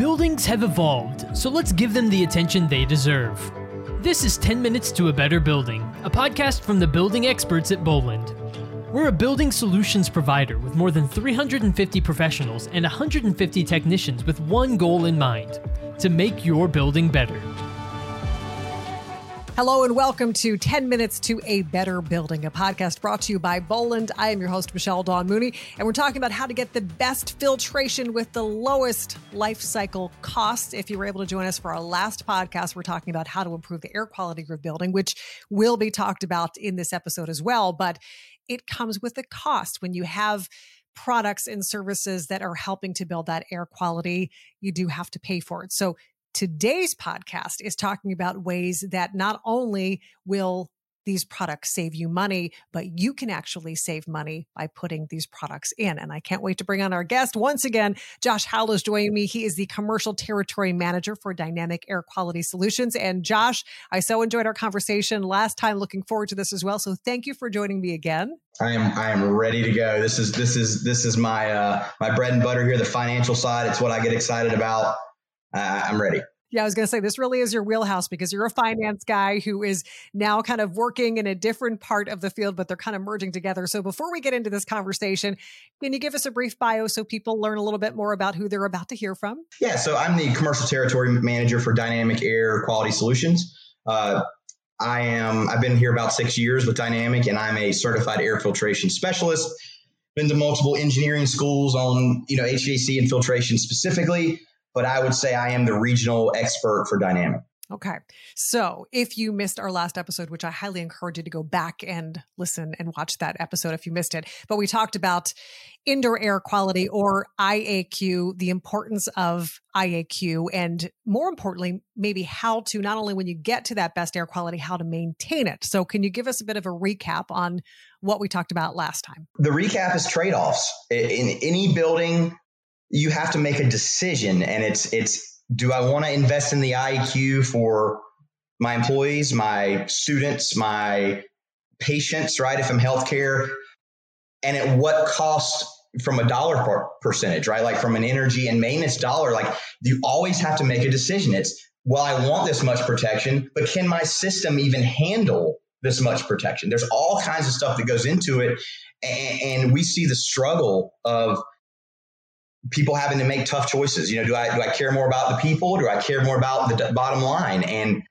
Buildings have evolved, so let's give them the attention they deserve. This is 10 Minutes to a Better Building, a podcast from the building experts at Boland. We're a building solutions provider with more than 350 professionals and 150 technicians with one goal in mind to make your building better. Hello and welcome to 10 Minutes to a Better Building, a podcast brought to you by Boland. I am your host, Michelle Dawn Mooney, and we're talking about how to get the best filtration with the lowest life cycle cost. If you were able to join us for our last podcast, we're talking about how to improve the air quality of your building, which will be talked about in this episode as well. But it comes with a cost when you have products and services that are helping to build that air quality, you do have to pay for it. So Today's podcast is talking about ways that not only will these products save you money, but you can actually save money by putting these products in. And I can't wait to bring on our guest once again. Josh Howell is joining me. He is the commercial territory manager for Dynamic Air Quality Solutions. And Josh, I so enjoyed our conversation last time. Looking forward to this as well. So thank you for joining me again. I am I am ready to go. This is this is this is my uh, my bread and butter here. The financial side. It's what I get excited about uh, I'm ready. Yeah, I was going to say this really is your wheelhouse because you're a finance guy who is now kind of working in a different part of the field, but they're kind of merging together. So before we get into this conversation, can you give us a brief bio so people learn a little bit more about who they're about to hear from? Yeah, so I'm the commercial territory manager for Dynamic Air Quality Solutions. Uh, I am I've been here about six years with Dynamic, and I'm a certified air filtration specialist. Been to multiple engineering schools on you know HVAC and filtration specifically but I would say I am the regional expert for dynamic. Okay. So if you missed our last episode, which I highly encourage you to go back and listen and watch that episode if you missed it, but we talked about indoor air quality or IAQ, the importance of IAQ, and more importantly, maybe how to not only when you get to that best air quality, how to maintain it. So can you give us a bit of a recap on what we talked about last time? The recap is trade offs. In any building, you have to make a decision and it's it's do I want to invest in the IAQ for my employees, my students, my patients, right? If I'm healthcare, and at what cost from a dollar per percentage, right? Like from an energy and maintenance dollar, like you always have to make a decision. It's well, I want this much protection, but can my system even handle this much protection? There's all kinds of stuff that goes into it, and, and we see the struggle of people having to make tough choices. You know, do I do I care more about the people? Do I care more about the bottom line? And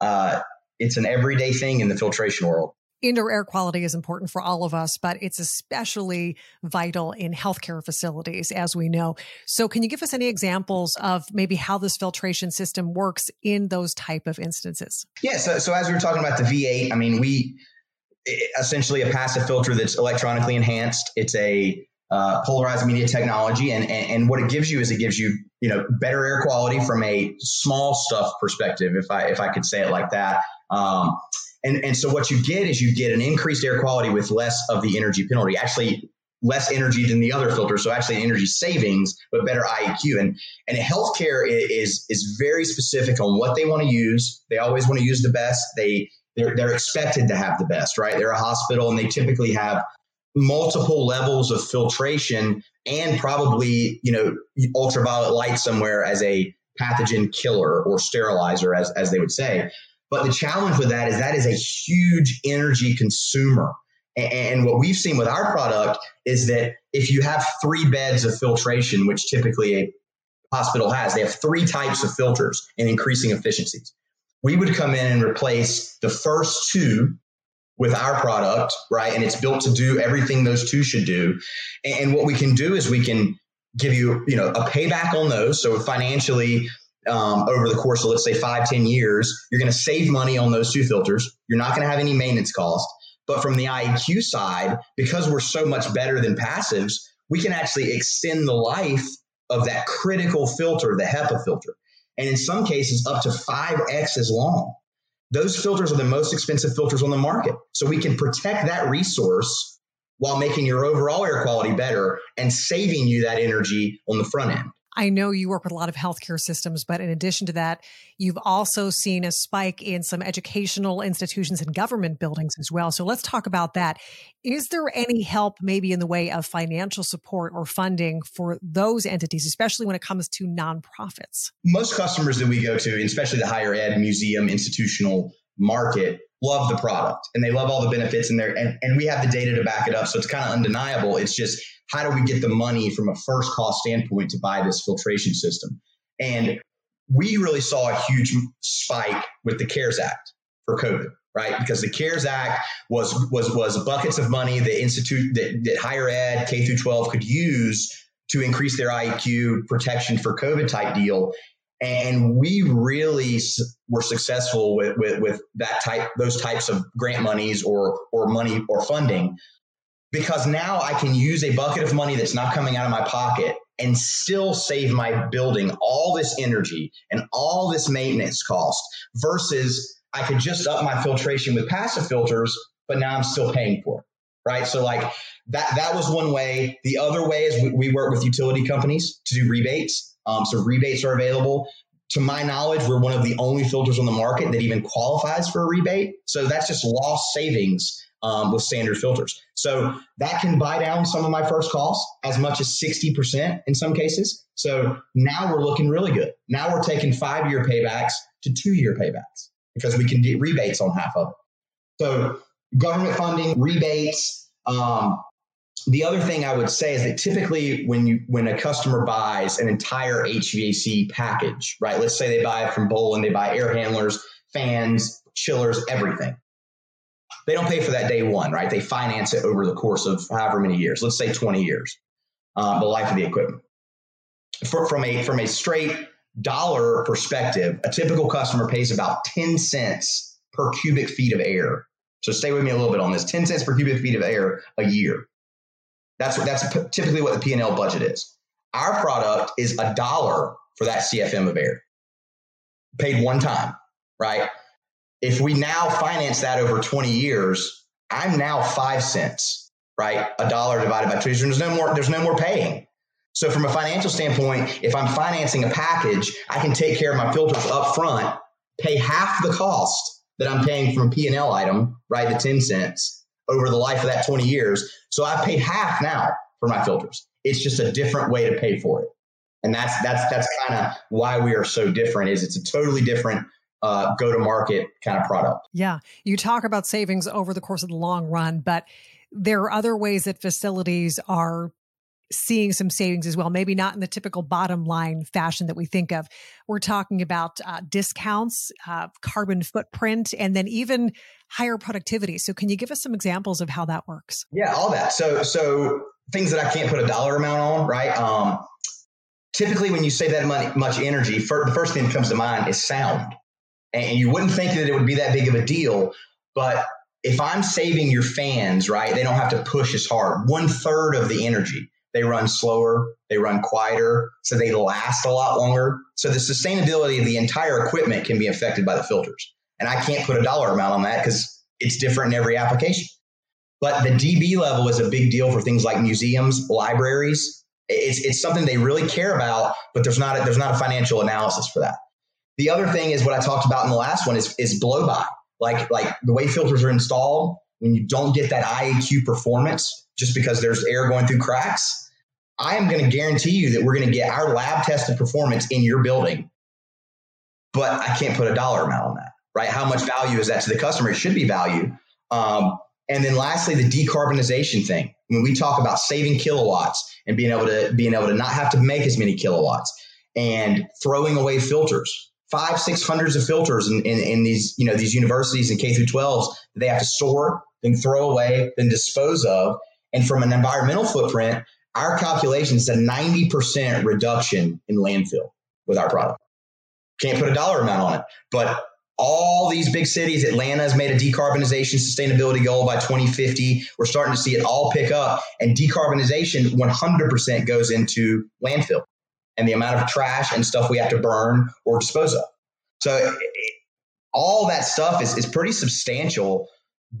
uh, it's an everyday thing in the filtration world. Indoor air quality is important for all of us, but it's especially vital in healthcare facilities, as we know. So, can you give us any examples of maybe how this filtration system works in those type of instances? Yeah. So, so as we were talking about the V8, I mean, we essentially a passive filter that's electronically enhanced. It's a uh, polarized media technology, and, and, and what it gives you is it gives you you know better air quality from a small stuff perspective, if I if I could say it like that. Um, and and so what you get is you get an increased air quality with less of the energy penalty. Actually, less energy than the other filters, so actually energy savings, but better IAQ. And and healthcare is is very specific on what they want to use. They always want to use the best. They they're, they're expected to have the best, right? They're a hospital and they typically have multiple levels of filtration and probably you know ultraviolet light somewhere as a pathogen killer or sterilizer as, as they would say. But the challenge with that is that is a huge energy consumer. And what we've seen with our product is that if you have three beds of filtration which typically a hospital has they have three types of filters and increasing efficiencies. We would come in and replace the first two with our product, right? And it's built to do everything those two should do. And what we can do is we can give you, you know, a payback on those. So financially, um, over the course of let's say five, ten years, you're going to save money on those two filters. You're not going to have any maintenance cost. But from the IAQ side, because we're so much better than passives, we can actually extend the life of that critical filter, the HEPA filter. And in some cases, up to 5x as long. Those filters are the most expensive filters on the market. So we can protect that resource while making your overall air quality better and saving you that energy on the front end. I know you work with a lot of healthcare systems, but in addition to that, you've also seen a spike in some educational institutions and government buildings as well. So let's talk about that. Is there any help, maybe in the way of financial support or funding for those entities, especially when it comes to nonprofits? Most customers that we go to, especially the higher ed, museum, institutional market, love the product and they love all the benefits in there. And, and we have the data to back it up. So it's kind of undeniable. It's just how do we get the money from a first cost standpoint to buy this filtration system? And we really saw a huge spike with the CARES Act for COVID, right? Because the CARES Act was was was buckets of money the institute that, that higher ed K through 12 could use to increase their IEQ protection for COVID type deal and we really were successful with, with, with that type those types of grant monies or or money or funding because now I can use a bucket of money that's not coming out of my pocket and still save my building all this energy and all this maintenance cost versus I could just up my filtration with passive filters, but now I'm still paying for it. Right. So like that that was one way. The other way is we, we work with utility companies to do rebates. Um, so rebates are available. To my knowledge, we're one of the only filters on the market that even qualifies for a rebate. So that's just lost savings um, with standard filters. So that can buy down some of my first costs as much as 60% in some cases. So now we're looking really good. Now we're taking five year paybacks to two year paybacks because we can get rebates on half of it. So government funding, rebates, um, the other thing I would say is that typically when you when a customer buys an entire HVAC package, right? Let's say they buy it from Boland, they buy air handlers, fans, chillers, everything. They don't pay for that day one, right? They finance it over the course of however many years. Let's say 20 years, uh, the life of the equipment. For, from a from a straight dollar perspective, a typical customer pays about 10 cents per cubic feet of air. So stay with me a little bit on this. 10 cents per cubic feet of air a year. That's that's typically what the P and L budget is. Our product is a dollar for that CFM of air, paid one time, right? If we now finance that over 20 years, I'm now five cents, right? A dollar divided by two. There's no more. There's no more paying. So from a financial standpoint, if I'm financing a package, I can take care of my filters up front, pay half the cost that I'm paying from a P&L item, right? The 10 cents over the life of that 20 years. So I've paid half now for my filters. It's just a different way to pay for it. And that's that's that's kind of why we are so different is it's a totally different uh, go to market kind of product. Yeah. You talk about savings over the course of the long run, but there are other ways that facilities are seeing some savings as well. Maybe not in the typical bottom line fashion that we think of. We're talking about uh, discounts, uh, carbon footprint, and then even higher productivity. So, can you give us some examples of how that works? Yeah, all that. So, so things that I can't put a dollar amount on, right? Um, typically, when you save that money, much energy, for, the first thing that comes to mind is sound, and you wouldn't think that it would be that big of a deal, but if I'm saving your fans, right, they don't have to push as hard. One third of the energy they run slower, they run quieter, so they last a lot longer. So the sustainability of the entire equipment can be affected by the filters. And I can't put a dollar amount on that because it's different in every application. But the dB level is a big deal for things like museums, libraries. It's, it's something they really care about, but there's not a, there's not a financial analysis for that. The other thing is what I talked about in the last one is, is blow by. Like, like the way filters are installed, when you don't get that IAQ performance just because there's air going through cracks, I am going to guarantee you that we're going to get our lab tested performance in your building. But I can't put a dollar amount on that, right? How much value is that to the customer? It should be value. Um, and then lastly, the decarbonization thing. When we talk about saving kilowatts and being able to being able to not have to make as many kilowatts and throwing away filters, five, six hundreds of filters in, in, in these, you know, these universities and K through 12s that they have to store, then throw away, then dispose of. And from an environmental footprint, our calculation a 90% reduction in landfill with our product. Can't put a dollar amount on it, but all these big cities, Atlanta has made a decarbonization sustainability goal by 2050. We're starting to see it all pick up, and decarbonization 100% goes into landfill and the amount of trash and stuff we have to burn or dispose of. So all that stuff is, is pretty substantial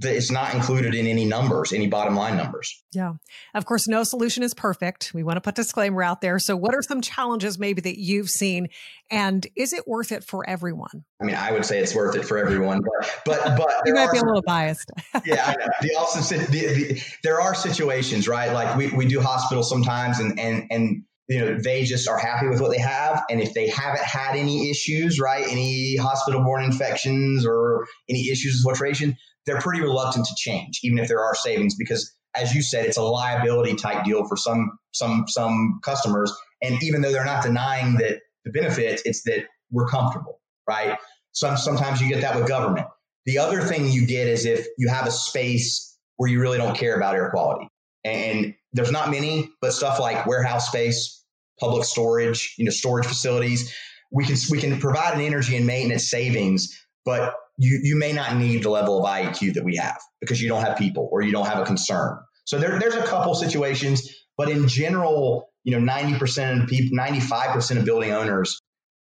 it's not included in any numbers, any bottom line numbers. Yeah. Of course, no solution is perfect. We want to put disclaimer out there. So, what are some challenges maybe that you've seen, and is it worth it for everyone? I mean, I would say it's worth it for everyone, but but but you might be a little biased. yeah, I know. The also the, the, there are situations, right? Like we we do hospitals sometimes, and and and you know they just are happy with what they have and if they haven't had any issues right any hospital borne infections or any issues with filtration they're pretty reluctant to change, even if there are savings, because as you said, it's a liability type deal for some some some customers. And even though they're not denying that the benefits, it's that we're comfortable, right? Some sometimes you get that with government. The other thing you get is if you have a space where you really don't care about air quality. And there's not many, but stuff like warehouse space, public storage, you know, storage facilities, we can we can provide an energy and maintenance savings, but you, you may not need the level of IAQ that we have because you don't have people or you don't have a concern. So there, there's a couple situations, but in general, you know, 90% of people, 95% of building owners,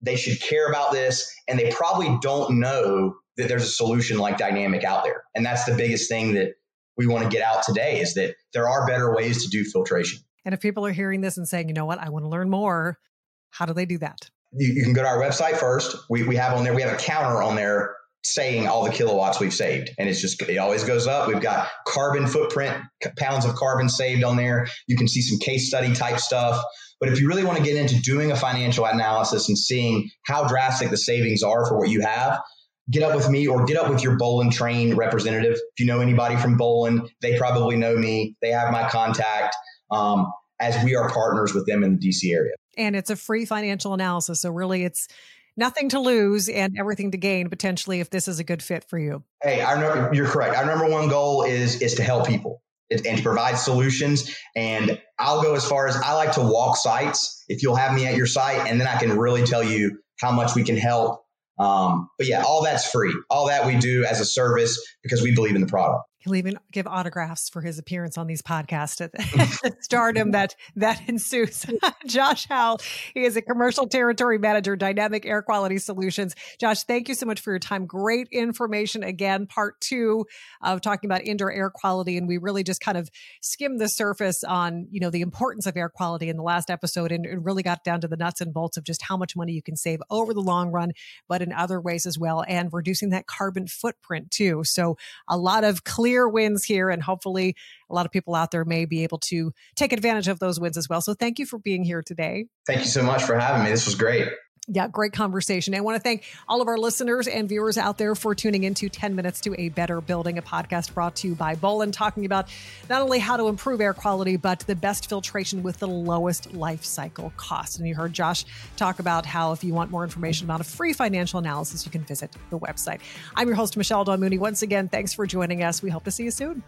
they should care about this and they probably don't know that there's a solution like dynamic out there. And that's the biggest thing that we want to get out today is that there are better ways to do filtration. And if people are hearing this and saying, you know what, I want to learn more, how do they do that? You, you can go to our website first. We, we have on there, we have a counter on there saying all the kilowatts we've saved. And it's just, it always goes up. We've got carbon footprint, pounds of carbon saved on there. You can see some case study type stuff. But if you really want to get into doing a financial analysis and seeing how drastic the savings are for what you have, get up with me or get up with your Boland Trane representative. If you know anybody from Boland, they probably know me. They have my contact um, as we are partners with them in the DC area. And it's a free financial analysis. So really it's nothing to lose and everything to gain potentially if this is a good fit for you. Hey, I number, you're correct. Our number one goal is is to help people and to provide solutions. And I'll go as far as I like to walk sites. If you'll have me at your site, and then I can really tell you how much we can help. Um, but yeah, all that's free. All that we do as a service because we believe in the product. He'll even give autographs for his appearance on these podcasts at stardom that that ensues. Josh Howell, he is a commercial territory manager, Dynamic Air Quality Solutions. Josh, thank you so much for your time. Great information. Again, part two of talking about indoor air quality, and we really just kind of skimmed the surface on you know the importance of air quality in the last episode, and it really got down to the nuts and bolts of just how much money you can save over the long run, but in other ways as well, and reducing that carbon footprint too. So a lot of clear clear wins here. And hopefully, a lot of people out there may be able to take advantage of those wins as well. So, thank you for being here today. Thank you so much for having me. This was great. Yeah, great conversation. I want to thank all of our listeners and viewers out there for tuning into 10 Minutes to a Better Building, a podcast brought to you by Boland, talking about not only how to improve air quality, but the best filtration with the lowest life cycle cost. And you heard Josh talk about how if you want more information about a free financial analysis, you can visit the website. I'm your host, Michelle Dawn Mooney. Once again, thanks for joining us. We hope to see you soon.